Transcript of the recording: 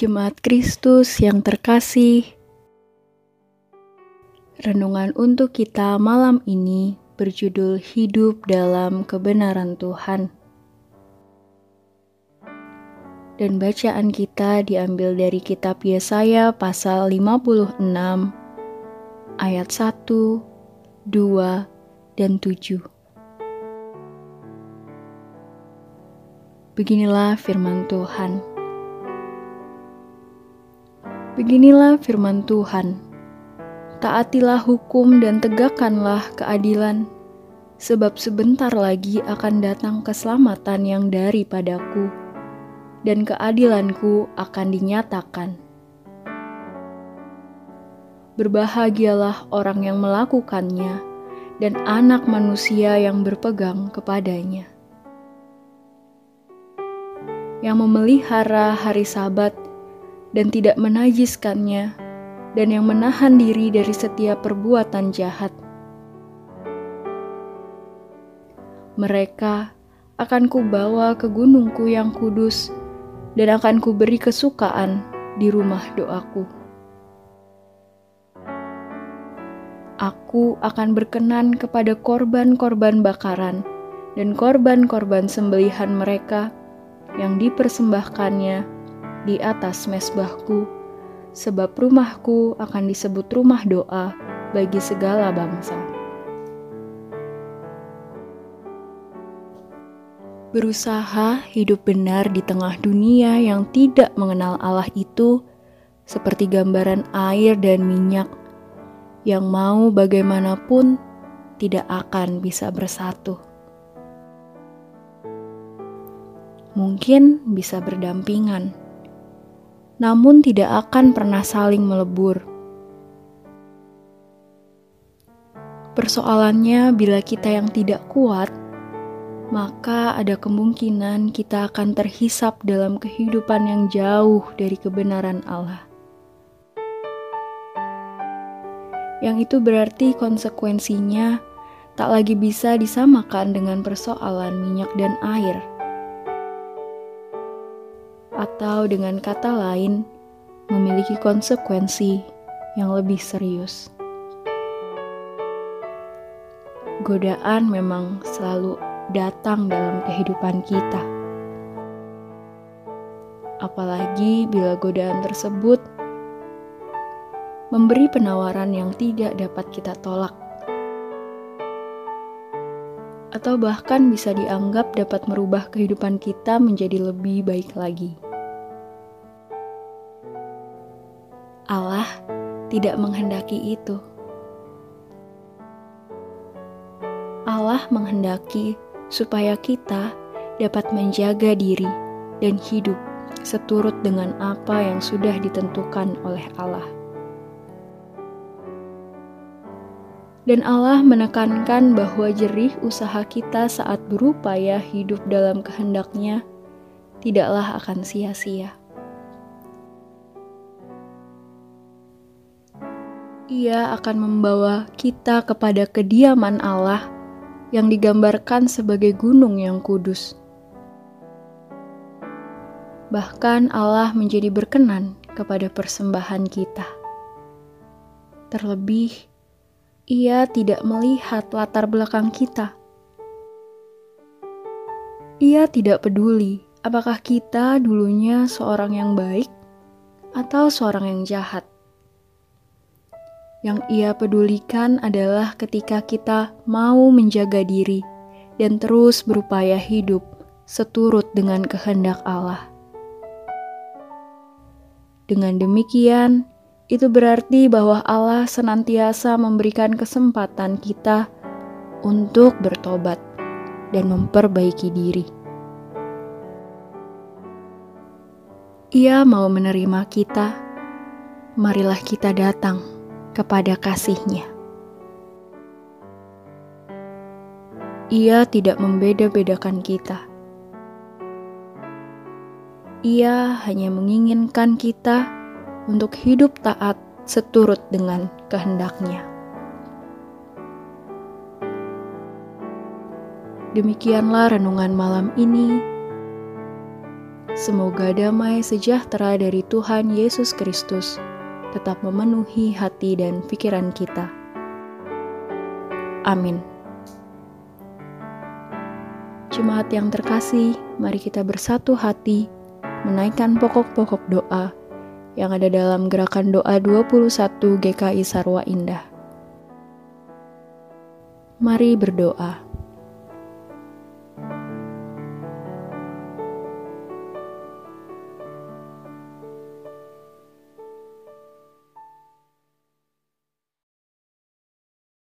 Jemaat Kristus yang terkasih, renungan untuk kita malam ini berjudul "Hidup dalam Kebenaran Tuhan". Dan bacaan kita diambil dari kitab Yesaya pasal 56 ayat 1, 2, dan 7. Beginilah firman Tuhan. Beginilah firman Tuhan. Taatilah hukum dan tegakkanlah keadilan, sebab sebentar lagi akan datang keselamatan yang daripadaku, dan keadilanku akan dinyatakan. Berbahagialah orang yang melakukannya, dan anak manusia yang berpegang kepadanya. Yang memelihara hari Sabat dan tidak menajiskannya, dan yang menahan diri dari setiap perbuatan jahat. Mereka akan kubawa ke gunungku yang kudus, dan akan kuberi kesukaan di rumah doaku. Aku akan berkenan kepada korban-korban bakaran dan korban-korban sembelihan mereka yang dipersembahkannya di atas mesbahku, sebab rumahku akan disebut rumah doa bagi segala bangsa. Berusaha hidup benar di tengah dunia yang tidak mengenal Allah itu, seperti gambaran air dan minyak, yang mau bagaimanapun tidak akan bisa bersatu. Mungkin bisa berdampingan namun tidak akan pernah saling melebur. Persoalannya, bila kita yang tidak kuat, maka ada kemungkinan kita akan terhisap dalam kehidupan yang jauh dari kebenaran Allah. Yang itu berarti konsekuensinya tak lagi bisa disamakan dengan persoalan minyak dan air atau dengan kata lain, memiliki konsekuensi yang lebih serius. Godaan memang selalu datang dalam kehidupan kita, apalagi bila godaan tersebut memberi penawaran yang tidak dapat kita tolak atau bahkan bisa dianggap dapat merubah kehidupan kita menjadi lebih baik lagi. Tidak menghendaki itu. Allah menghendaki supaya kita dapat menjaga diri dan hidup seturut dengan apa yang sudah ditentukan oleh Allah. Dan Allah menekankan bahwa jerih usaha kita saat berupaya hidup dalam kehendaknya tidaklah akan sia-sia. Ia akan membawa kita kepada kediaman Allah yang digambarkan sebagai gunung yang kudus. Bahkan Allah menjadi berkenan kepada persembahan kita. Terlebih, ia tidak melihat latar belakang kita. Ia tidak peduli apakah kita dulunya seorang yang baik atau seorang yang jahat. Yang ia pedulikan adalah ketika kita mau menjaga diri dan terus berupaya hidup seturut dengan kehendak Allah. Dengan demikian, itu berarti bahwa Allah senantiasa memberikan kesempatan kita untuk bertobat dan memperbaiki diri. Ia mau menerima kita, marilah kita datang kepada kasihnya. Ia tidak membeda-bedakan kita. Ia hanya menginginkan kita untuk hidup taat seturut dengan kehendaknya. Demikianlah renungan malam ini. Semoga damai sejahtera dari Tuhan Yesus Kristus tetap memenuhi hati dan pikiran kita. Amin. Jemaat yang terkasih, mari kita bersatu hati menaikkan pokok-pokok doa yang ada dalam gerakan doa 21 GKI Sarwa Indah. Mari berdoa.